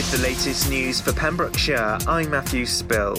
With the latest news for Pembrokeshire, I'm Matthew Spill.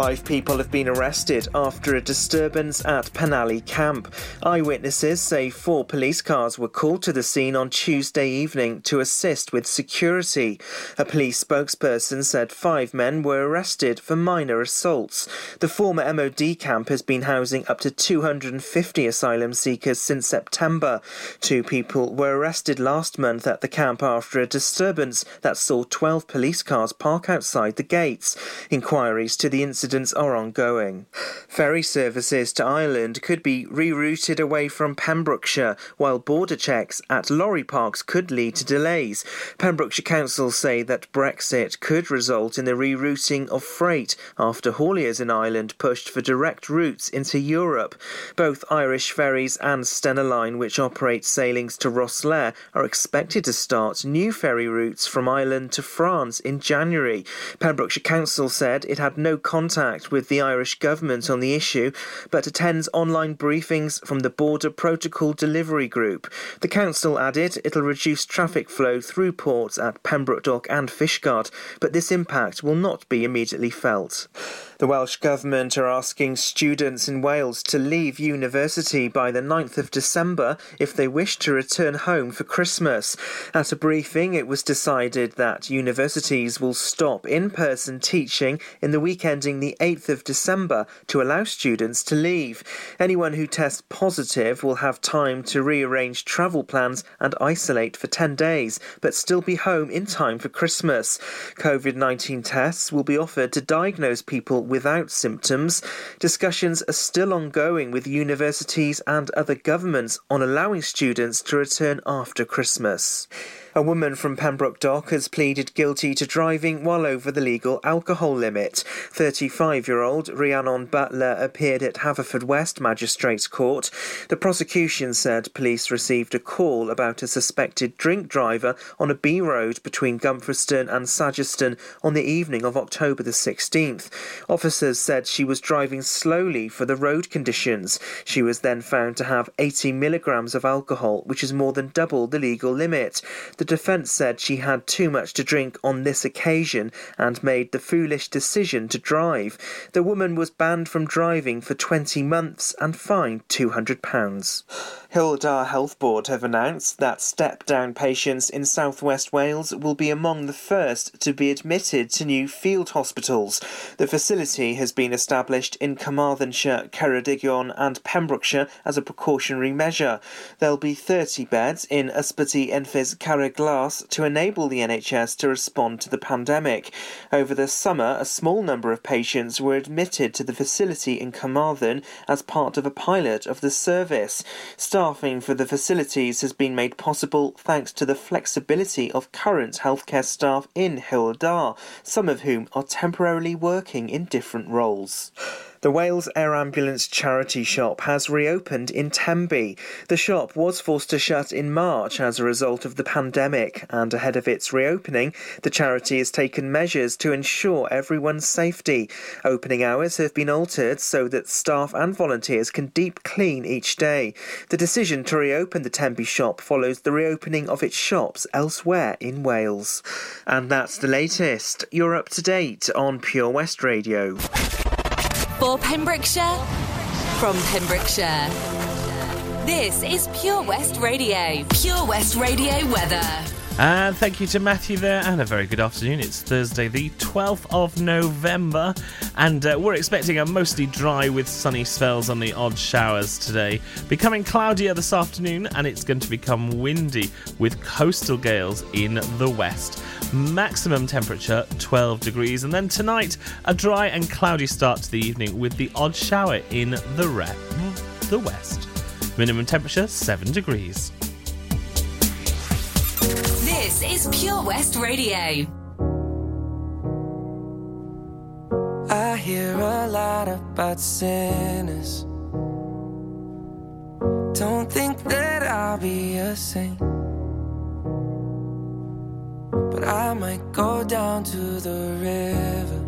Five people have been arrested after a disturbance at Penally Camp. Eyewitnesses say four police cars were called to the scene on Tuesday evening to assist with security. A police spokesperson said five men were arrested for minor assaults. The former MOD camp has been housing up to 250 asylum seekers since September. Two people were arrested last month at the camp after a disturbance that saw 12 police cars park outside the gates. Inquiries to the incident incidents are ongoing. Ferry services to Ireland could be rerouted away from Pembrokeshire, while border checks at lorry parks could lead to delays. Pembrokeshire Council say that Brexit could result in the rerouting of freight after hauliers in Ireland pushed for direct routes into Europe. Both Irish Ferries and Stena Line, which operate sailings to Rosslare, are expected to start new ferry routes from Ireland to France in January. Pembrokeshire Council said it had no contact contact with the Irish government on the issue, but attends online briefings from the Border Protocol Delivery Group. The council added it'll reduce traffic flow through ports at Pembroke Dock and Fishguard, but this impact will not be immediately felt. The Welsh Government are asking students in Wales to leave university by the 9th of December if they wish to return home for Christmas. At a briefing, it was decided that universities will stop in person teaching in the week ending the 8th of December to allow students to leave. Anyone who tests positive will have time to rearrange travel plans and isolate for 10 days, but still be home in time for Christmas. COVID 19 tests will be offered to diagnose people without symptoms. Discussions are still ongoing with universities and other governments on allowing students to return after Christmas. A woman from Pembroke Dock has pleaded guilty to driving while over the legal alcohol limit. 35 year old Rhiannon Butler appeared at Haverfordwest Magistrates Court. The prosecution said police received a call about a suspected drink driver on a B road between Gumfreston and Sageston on the evening of October the 16th. Officers said she was driving slowly for the road conditions. She was then found to have 80 milligrams of alcohol, which is more than double the legal limit. The defence said she had too much to drink on this occasion and made the foolish decision to drive. The woman was banned from driving for 20 months and fined £200. Dda Health Board have announced that step down patients in southwest Wales will be among the first to be admitted to new field hospitals. The facility has been established in Carmarthenshire, Ceredigion, and Pembrokeshire as a precautionary measure. There'll be 30 beds in Ysbyty Enfys Carreg Glas to enable the NHS to respond to the pandemic. Over the summer, a small number of patients were admitted to the facility in Carmarthen as part of a pilot of the service. Staffing for the facilities has been made possible thanks to the flexibility of current healthcare staff in Dda, some of whom are temporarily working in different roles. The Wales Air Ambulance charity shop has reopened in Tenby. The shop was forced to shut in March as a result of the pandemic, and ahead of its reopening, the charity has taken measures to ensure everyone's safety. Opening hours have been altered so that staff and volunteers can deep clean each day. The decision to reopen the Tenby shop follows the reopening of its shops elsewhere in Wales. And that's the latest. You're up to date on Pure West Radio. For Pembrokeshire, from Pembrokeshire. This is Pure West Radio. Pure West Radio weather. And thank you to Matthew there, and a very good afternoon. It's Thursday, the 12th of November, and uh, we're expecting a mostly dry with sunny spells on the odd showers today. Becoming cloudier this afternoon, and it's going to become windy with coastal gales in the west. Maximum temperature 12 degrees, and then tonight a dry and cloudy start to the evening with the odd shower in the re- the west. Minimum temperature 7 degrees. This is Pure West Radio. I hear a lot about sinners. Don't think that I'll be a saint. But I might go down to the river.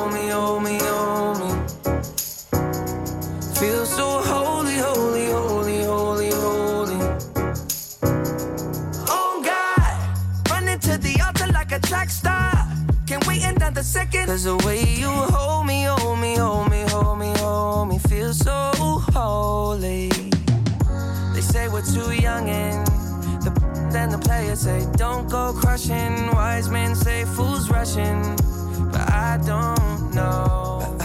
me, Cause the way you hold me, hold me, hold me, hold me, hold me, feel so holy. They say we're too young and the then the players say don't go crushing. Wise men say fools rushing, but I don't know.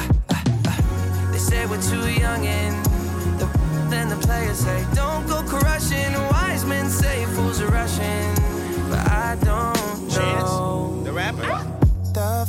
They say we're too young and the then the players say don't go crushing. Wise men say fools are rushing, but I don't know. Chance, the rapper.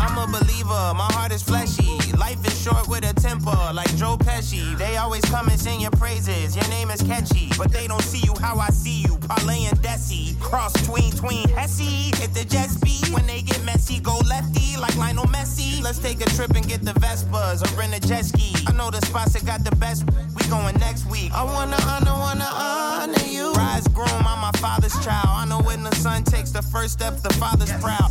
I'm a believer, my heart is fleshy. Life is short with a temper, like Joe Pesci. They always come and sing your praises, your name is catchy. But they don't see you how I see you, Parlay and Desi. Cross tween, tween, Hesse. Hit the jet speed, when they get messy, go lefty, like Lionel Messi. Let's take a trip and get the Vespas or rent a jet ski. I know the spots that got the best, we going next week. I wanna honor, wanna honor you. Rise groom, I'm my father's child. I know when the son takes the first step, the father's proud.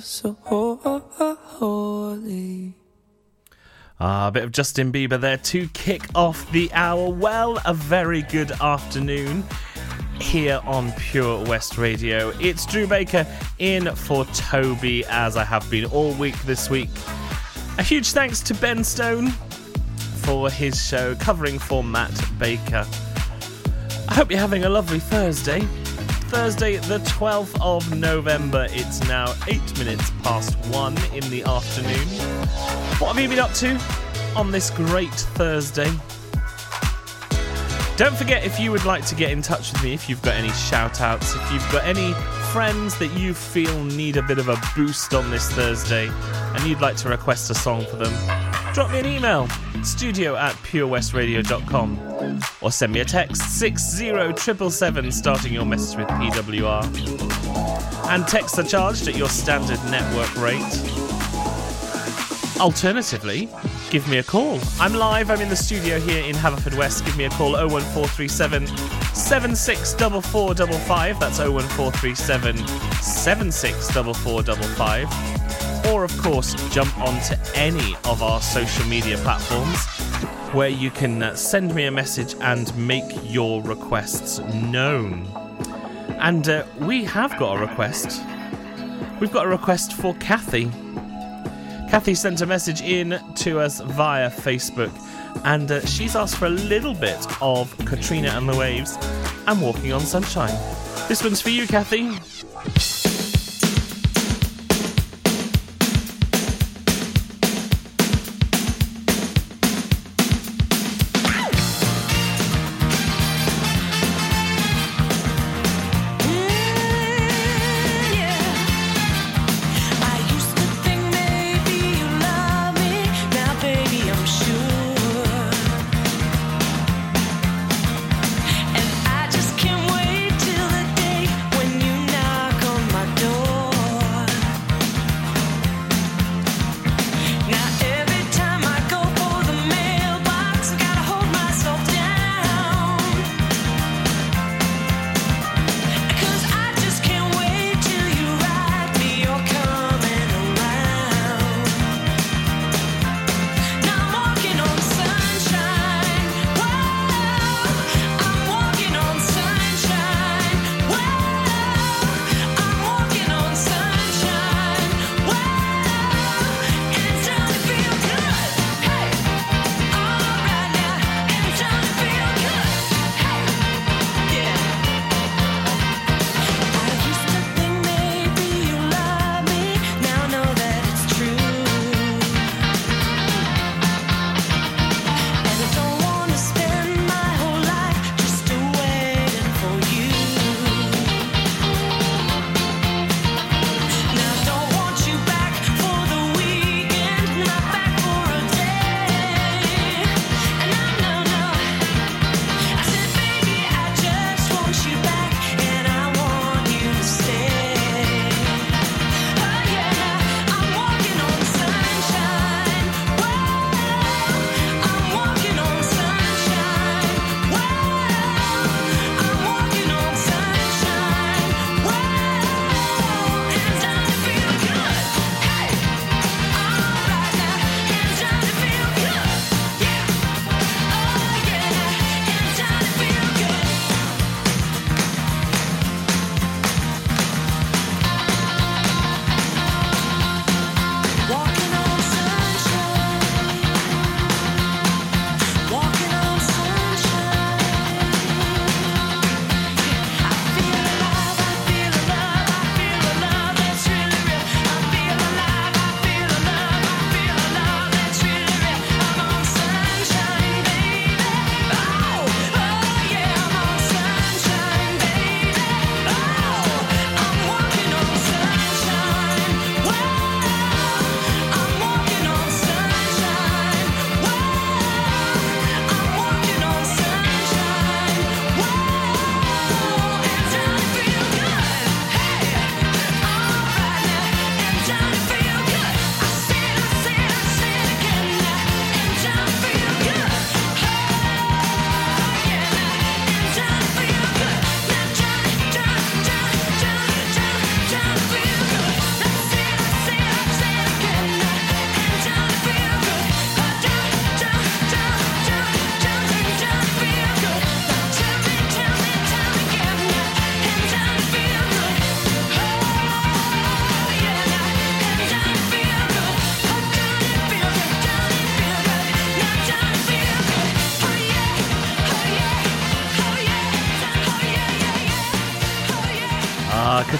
So holy. Ah, a bit of Justin Bieber there to kick off the hour. Well, a very good afternoon here on Pure West Radio. It's Drew Baker in for Toby, as I have been all week this week. A huge thanks to Ben Stone for his show covering for Matt Baker. I hope you're having a lovely Thursday. Thursday, the 12th of November. It's now 8 minutes past 1 in the afternoon. What have you been up to on this great Thursday? Don't forget if you would like to get in touch with me, if you've got any shout outs, if you've got any friends that you feel need a bit of a boost on this Thursday and you'd like to request a song for them, drop me an email studio at purewestradio.com or send me a text 60777 starting your message with PWR. And texts are charged at your standard network rate. Alternatively, give me a call. I'm live, I'm in the studio here in Haverfordwest. Give me a call 01437 764455. That's 01437 764455. Or, of course, jump onto any of our social media platforms where you can uh, send me a message and make your requests known. And uh, we have got a request. We've got a request for Kathy. Kathy sent a message in to us via Facebook, and uh, she's asked for a little bit of Katrina and the Waves and Walking on Sunshine. This one's for you, Kathy.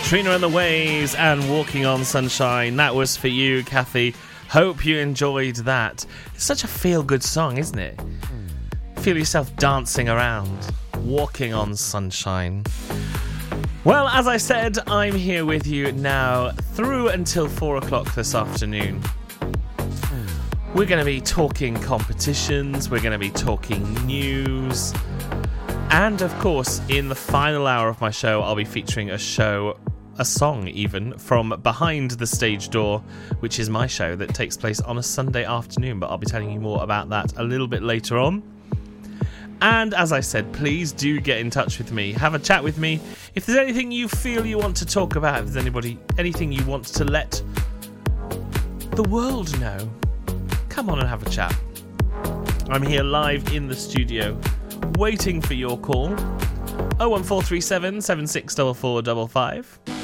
Katrina and the Waves and Walking on Sunshine. That was for you, Kathy. Hope you enjoyed that. It's such a feel good song, isn't it? Feel yourself dancing around, walking on sunshine. Well, as I said, I'm here with you now through until four o'clock this afternoon. We're going to be talking competitions, we're going to be talking news, and of course, in the final hour of my show, I'll be featuring a show, a song even, from Behind the Stage Door, which is my show that takes place on a Sunday afternoon, but I'll be telling you more about that a little bit later on. And as I said, please do get in touch with me. Have a chat with me. If there's anything you feel you want to talk about, if there's anybody anything you want to let the world know, come on and have a chat. I'm here live in the studio waiting for your call. 01437 764455.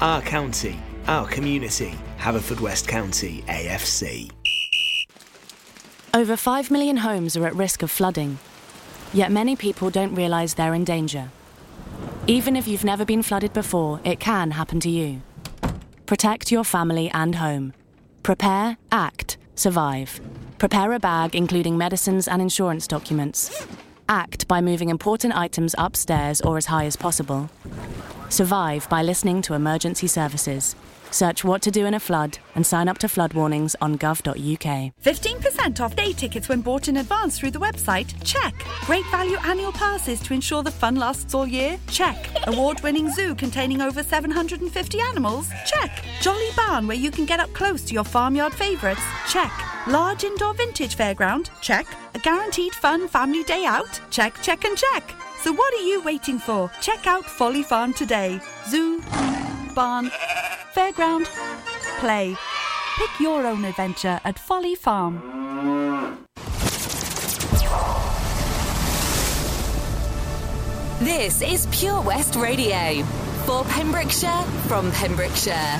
our county, our community. Haverfordwest County AFC. Over 5 million homes are at risk of flooding, yet many people don't realise they're in danger. Even if you've never been flooded before, it can happen to you. Protect your family and home. Prepare, act, survive. Prepare a bag including medicines and insurance documents. Act by moving important items upstairs or as high as possible. Survive by listening to emergency services. Search what to do in a flood and sign up to flood warnings on gov.uk. 15% off day tickets when bought in advance through the website? Check. Great value annual passes to ensure the fun lasts all year? Check. Award winning zoo containing over 750 animals? Check. Jolly barn where you can get up close to your farmyard favourites? Check. Large indoor vintage fairground? Check. A guaranteed fun family day out? Check, check, and check. So what are you waiting for? Check out Folly Farm today. Zoo, barn, fairground, play. Pick your own adventure at Folly Farm. This is Pure West Radio for Pembrokeshire from Pembrokeshire.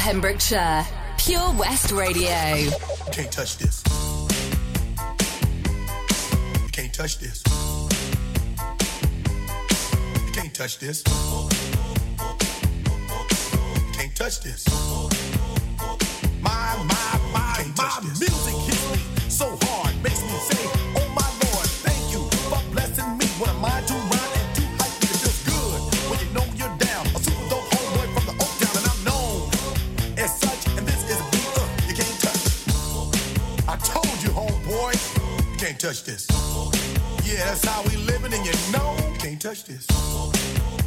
Pembrokeshire, Pure West Radio. You can't touch this. You can't touch this. You can't touch this. Can't touch this. Yeah, that's how we living, and you know you can't touch this.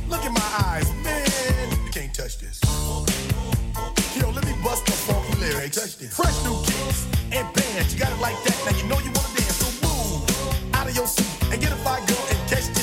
Look in my eyes, man, you can't touch this. Yo, let me bust the funky lyrics. Touch this. Fresh new kicks and bands, you got it like that. Now you know you wanna dance, so move out of your seat and get a fire girl and catch this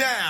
Down.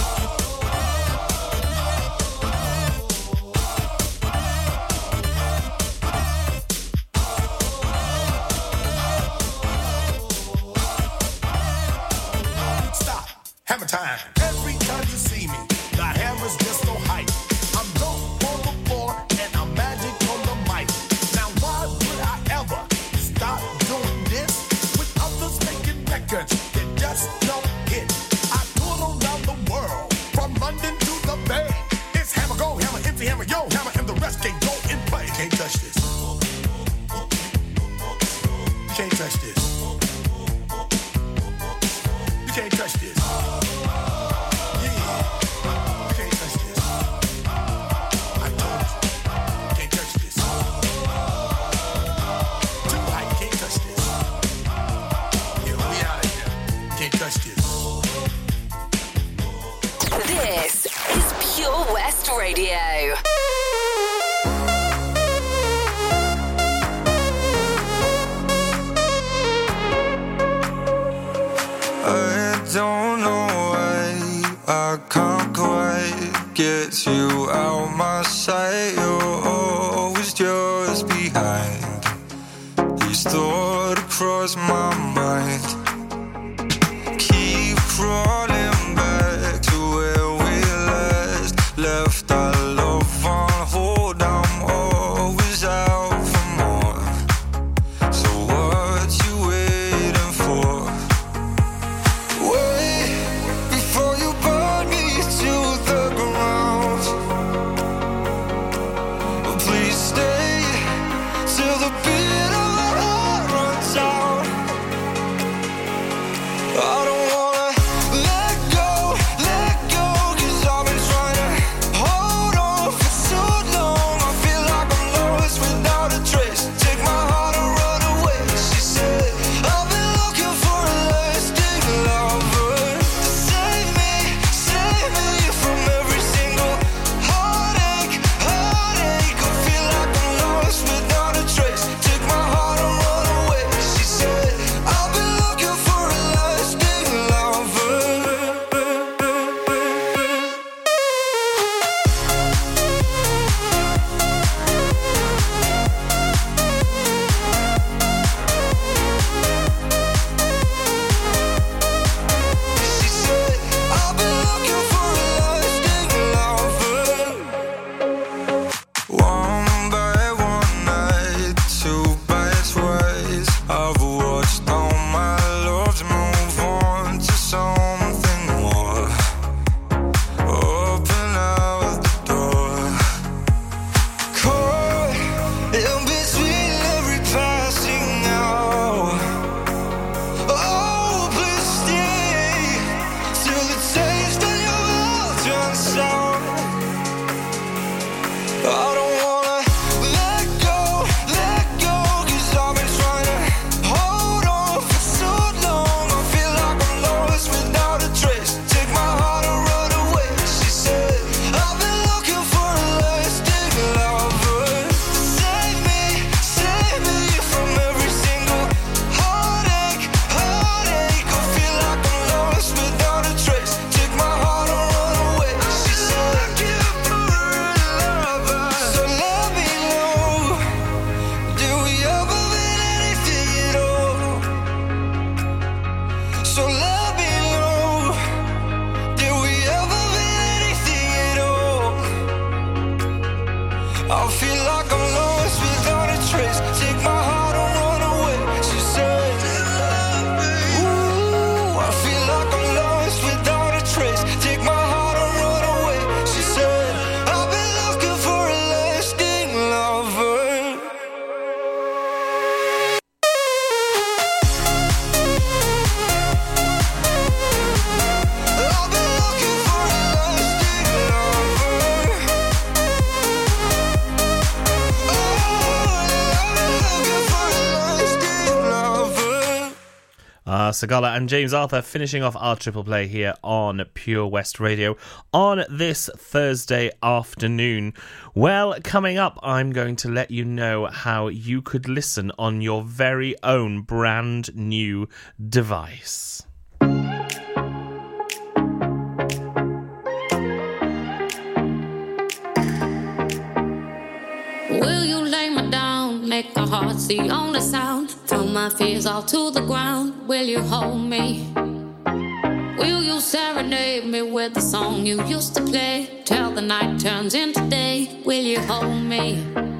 Get you out my sight. Sigala and James Arthur finishing off our triple play here on Pure West Radio on this Thursday afternoon. Well, coming up, I'm going to let you know how you could listen on your very own brand new device. Will you lay me down? Make the heart the only sound my fears all to the ground. Will you hold me? Will you serenade me with the song you used to play? Till the night turns into day. Will you hold me?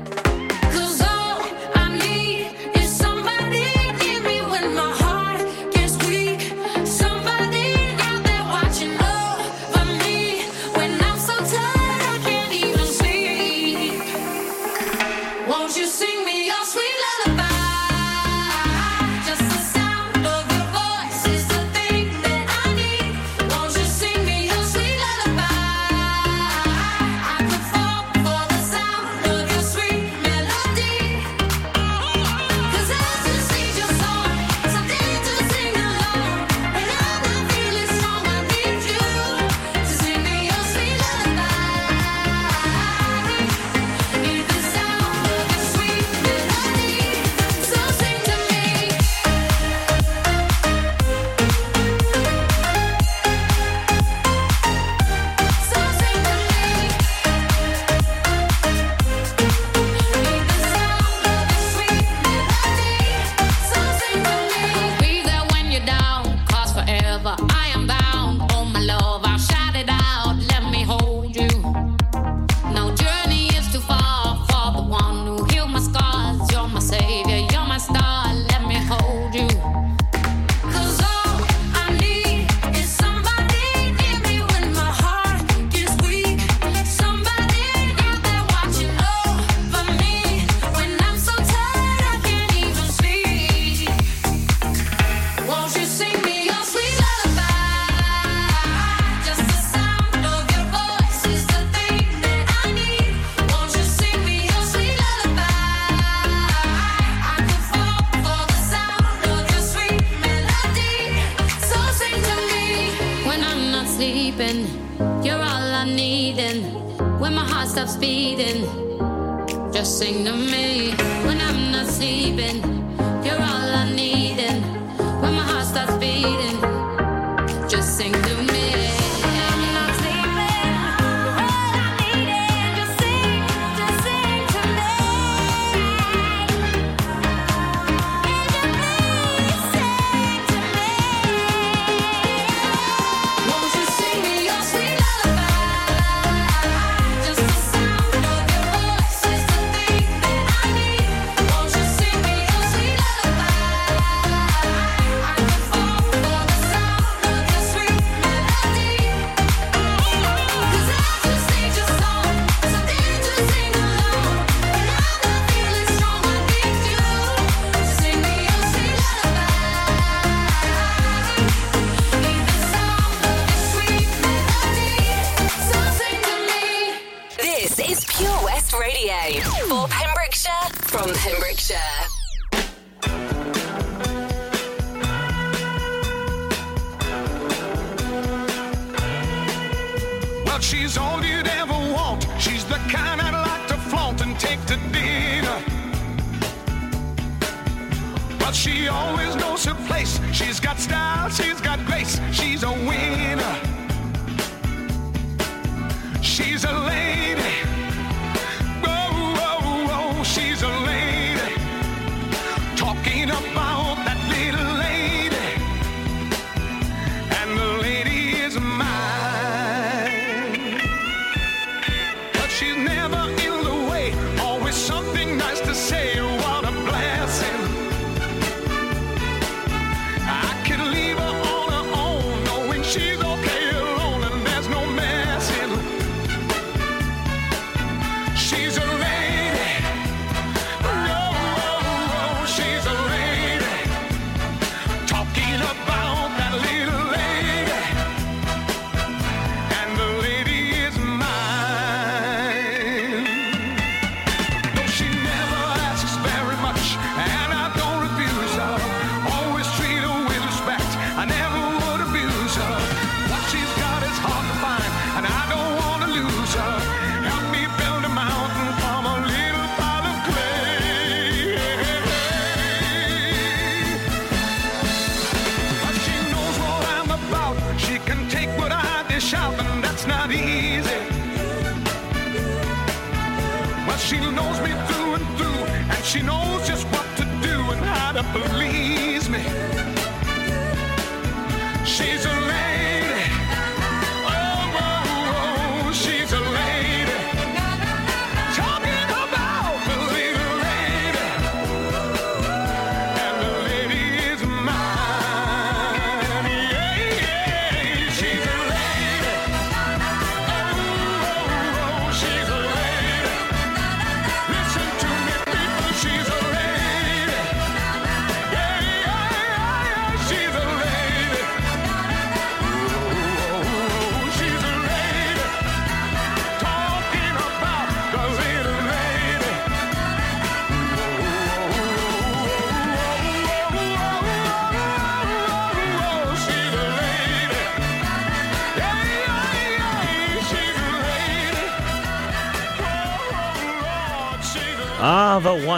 She always knows her place. She's got style, she's got grace, she's a winner.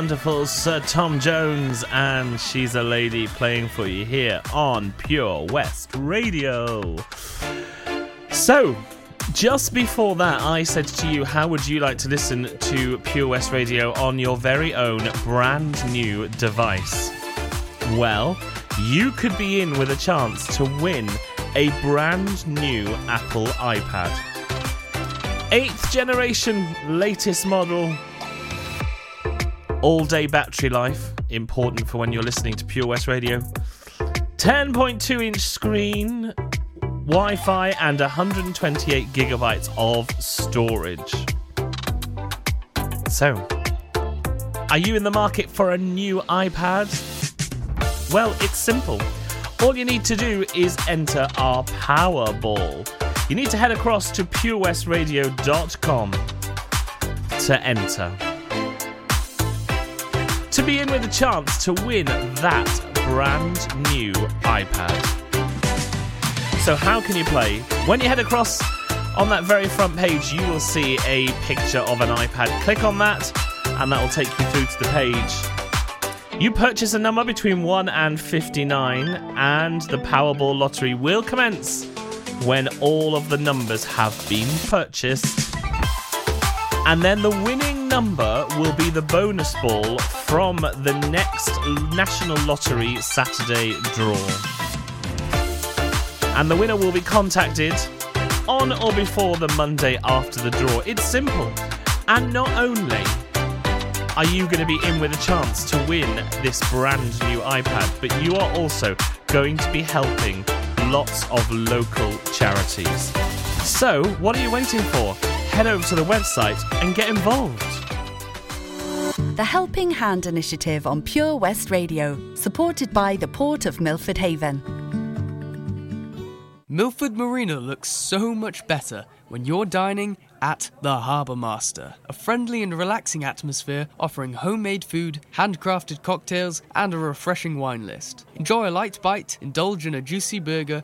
Wonderful Sir Tom Jones, and she's a lady playing for you here on Pure West Radio. So, just before that, I said to you, how would you like to listen to Pure West Radio on your very own brand new device? Well, you could be in with a chance to win a brand new Apple iPad. Eighth generation, latest model, all day battery life, important for when you're listening to Pure West Radio. 10.2 inch screen, Wi Fi, and 128 gigabytes of storage. So, are you in the market for a new iPad? Well, it's simple. All you need to do is enter our Powerball. You need to head across to purewestradio.com to enter to be in with a chance to win that brand new iPad. So, how can you play? When you head across on that very front page, you will see a picture of an iPad. Click on that, and that will take you through to the page. You purchase a number between 1 and 59, and the Powerball lottery will commence when all of the numbers have been purchased. And then the winning number will be the bonus ball from the next National Lottery Saturday draw. And the winner will be contacted on or before the Monday after the draw. It's simple. And not only are you going to be in with a chance to win this brand new iPad, but you are also going to be helping lots of local charities. So, what are you waiting for? Head over to the website and get involved. The Helping Hand Initiative on Pure West Radio, supported by the Port of Milford Haven. Milford Marina looks so much better when you're dining at the Harbour Master, a friendly and relaxing atmosphere offering homemade food, handcrafted cocktails, and a refreshing wine list. Enjoy a light bite, indulge in a juicy burger,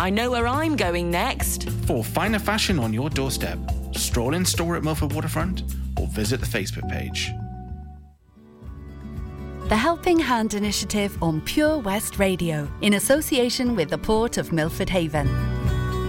I know where I'm going next. For finer fashion on your doorstep, stroll in store at Milford Waterfront or visit the Facebook page. The Helping Hand Initiative on Pure West Radio, in association with the Port of Milford Haven.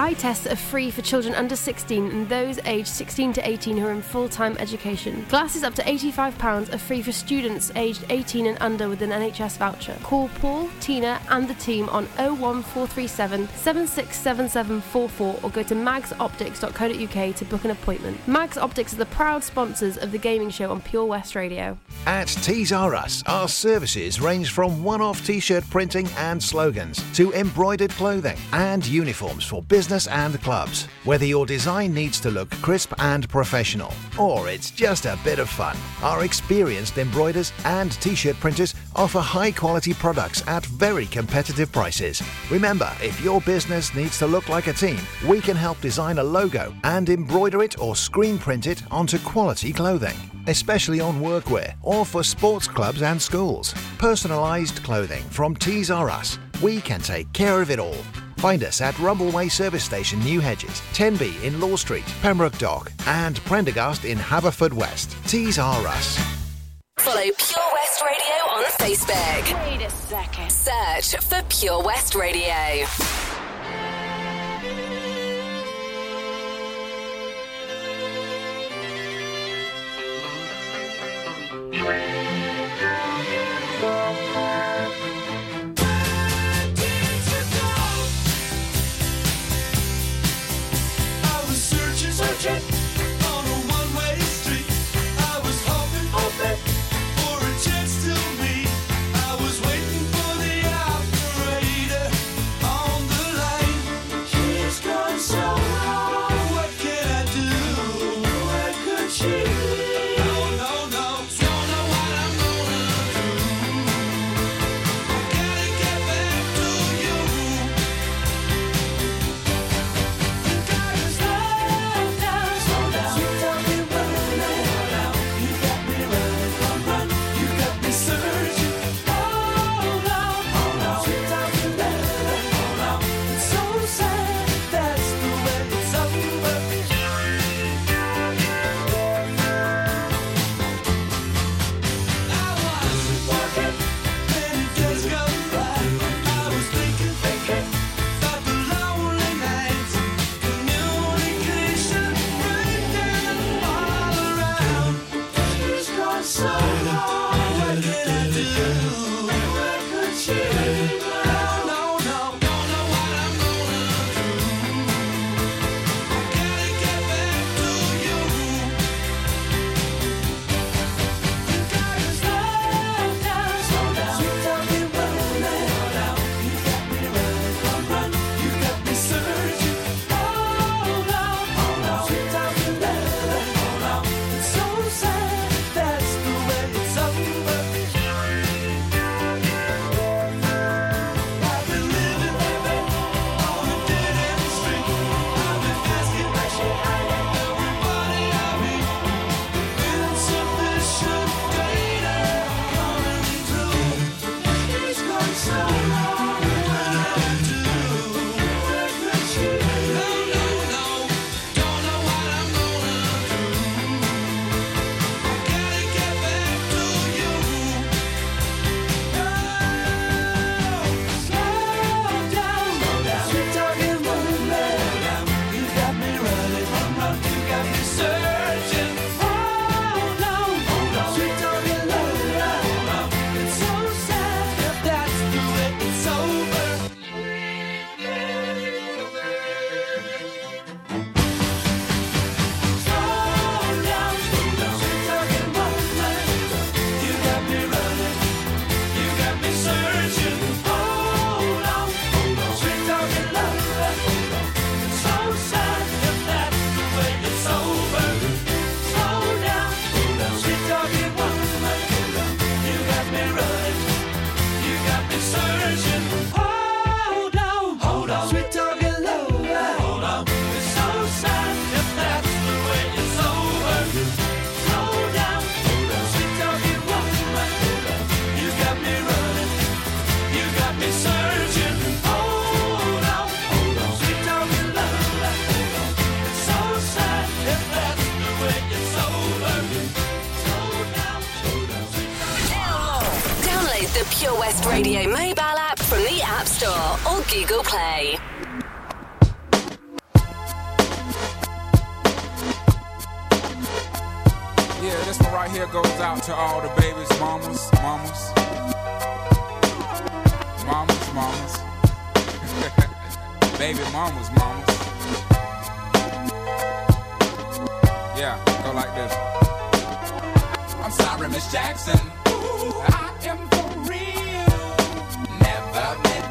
Eye tests are free for children under 16 and those aged 16 to 18 who are in full time education. Glasses up to £85 are free for students aged 18 and under with an NHS voucher. Call Paul, Tina, and the team on 01437 767744 or go to magsoptics.co.uk to book an appointment. Mags Optics are the proud sponsors of the gaming show on Pure West Radio. At Tees R Us, our services range from one off t shirt printing and slogans to embroidered clothing and uniforms for business and clubs. Whether your design needs to look crisp and professional, or it's just a bit of fun, our experienced embroiders and t shirt printers offer high quality products at very competitive prices. Remember, if your business needs to look like a team, we can help design a logo and embroider it or screen print it onto quality clothing especially on workwear or for sports clubs and schools. Personalised clothing from Tees R Us. We can take care of it all. Find us at Rumbleway Service Station, New Hedges, 10B in Law Street, Pembroke Dock, and Prendergast in Haverfordwest. Tees R Us. Follow Pure West Radio on Facebook. Wait a second. Search for Pure West Radio. Download the Pure West Radio mobile app from the App Store or Google Play. Yeah, this one right here goes out to all the babies, mamas, mamas, mamas, mamas, baby mamas, mamas. Yeah, go like this. I'm sorry, Miss Jackson. Ooh, I am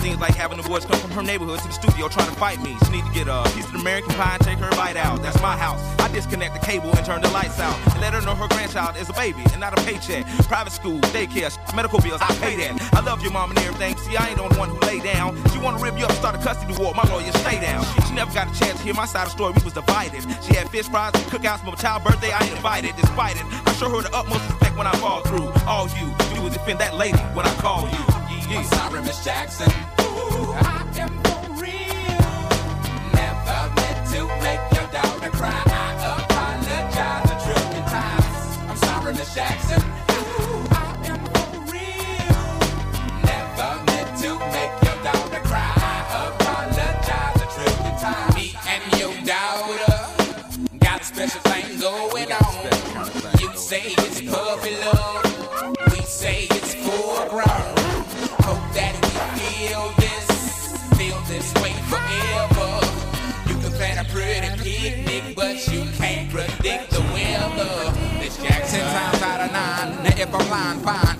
Things like having the boys come from her neighborhood to the studio trying to fight me. She need to get a piece of American pie and take her bite out. That's my house. I disconnect the cable and turn the lights out. And let her know her grandchild is a baby and not a paycheck. Private school, daycare, medical bills, I pay that. I love your mom and everything. See, I ain't the only one who lay down. She wanna rip you up, start a custody war. My lawyer, stay down. She never got a chance to hear my side of the story. We was divided. She had fish fries and cookouts for my child's birthday. I ain't invited, despite it. I show her the utmost respect when I fall through. All you do is defend that lady when I call you. Times. I'm sorry, Miss Jackson. Say it's puppy love. We say but you can't predict the weather. Miss Jackson. Times out of nine. Now if I'm lying, fine.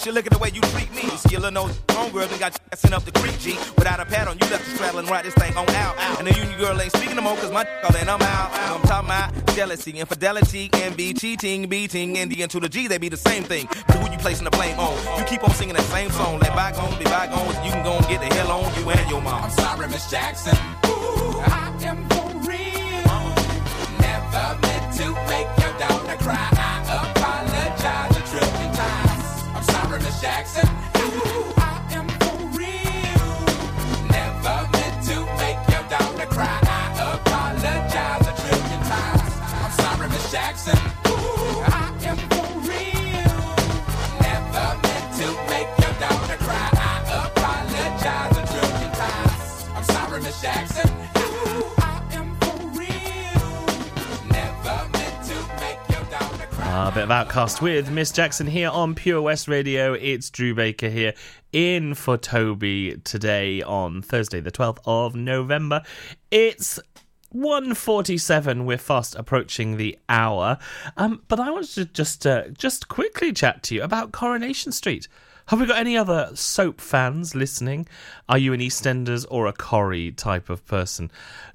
She look at the way you treat me. You See your little nose homegirl done got you sent up the creek, G. Without a pad on, you left the straddle and ride this thing on out. And the union girl ain't speaking no more, cause my all and I'm out. I'm talking about jealousy, infidelity, envy, cheating, beating, and the to the G, they be the same thing. But who you placing the blame on? You keep on singing that same song. Let bygones be bygones. You can go and get the hell on you and your mom. I'm sorry, Miss Jackson. Ooh, I am for real. Never meant to make your daughter cry. Jackson. I am for real. Never meant to make your daughter cry. I apologize a times. I'm sorry, Miss Jackson. Of OutKast with Miss Jackson here on Pure West Radio. It's Drew Baker here in for Toby today on Thursday, the 12th of November. It's 147 we're fast approaching the hour um, but i wanted to just uh, just quickly chat to you about coronation street have we got any other soap fans listening are you an eastenders or a corrie type of person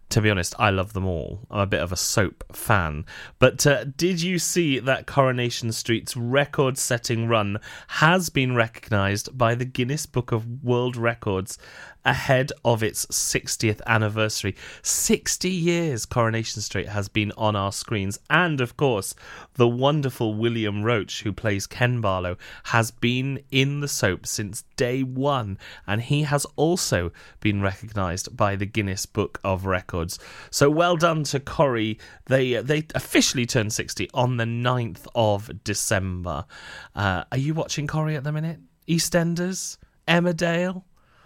to be honest, I love them all. I'm a bit of a soap fan. But uh, did you see that Coronation Street's record setting run has been recognised by the Guinness Book of World Records ahead of its 60th anniversary? 60 years Coronation Street has been on our screens. And of course, the wonderful William Roache, who plays Ken Barlow, has been in the soap since day one. And he has also been recognised by the Guinness Book of Records. So well done to Corrie. They they officially turned 60 on the 9th of December. Uh, are you watching Corrie at the minute? EastEnders? Emmerdale?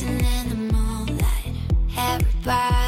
dancing in the moonlight. Everybody.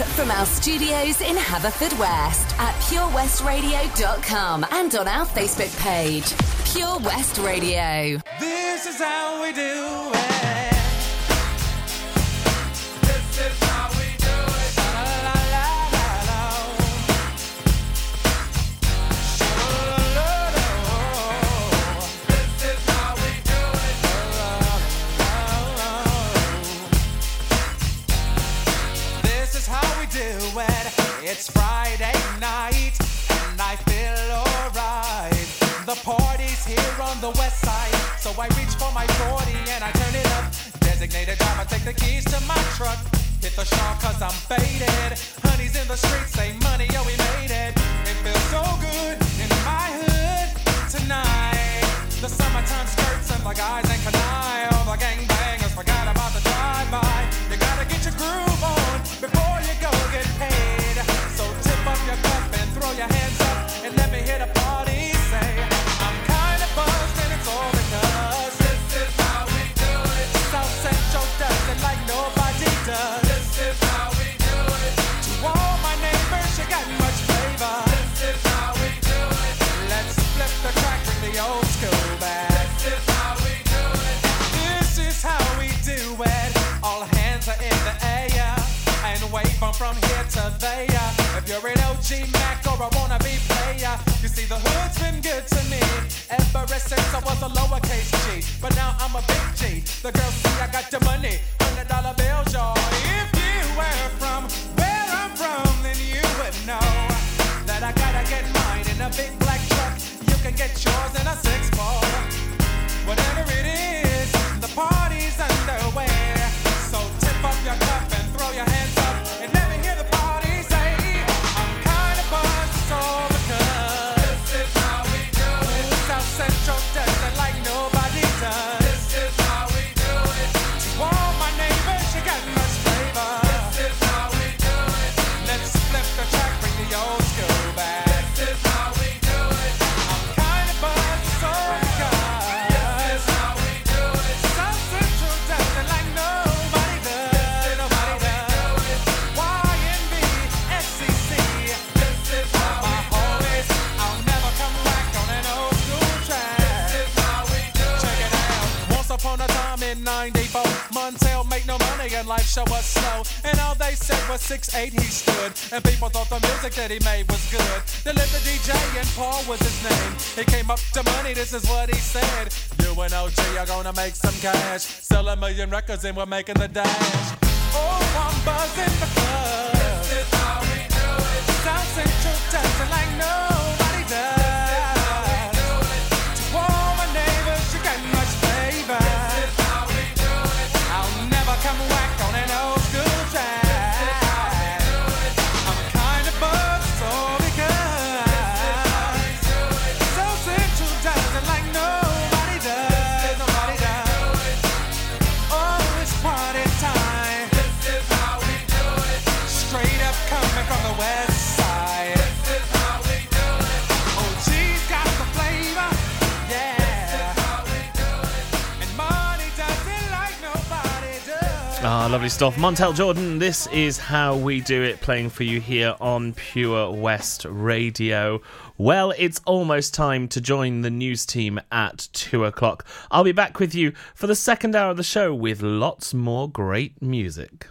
live from our studios in Haverfordwest at purewestradio.com and on our Facebook page, Pure West Radio. This is how we do the keys to my truck. Hit the shop cause I'm fake. ever since I was a lowercase G. But now I'm a big G. The girls see I got the money. that he made was good. The little DJ and Paul was his name. He came up to money, this is what he said. You and OG are gonna make some cash. Sell a million records and we're making the dash. Oh, I'm buzzing the club. This is how we do it. South Central dancing like nobody does. Come whack on an old. Ah, lovely stuff. Montell Jordan, this is how we do it, playing for you here on Pure West Radio. Well, it's almost time to join the news team at two o'clock. I'll be back with you for the second hour of the show with lots more great music.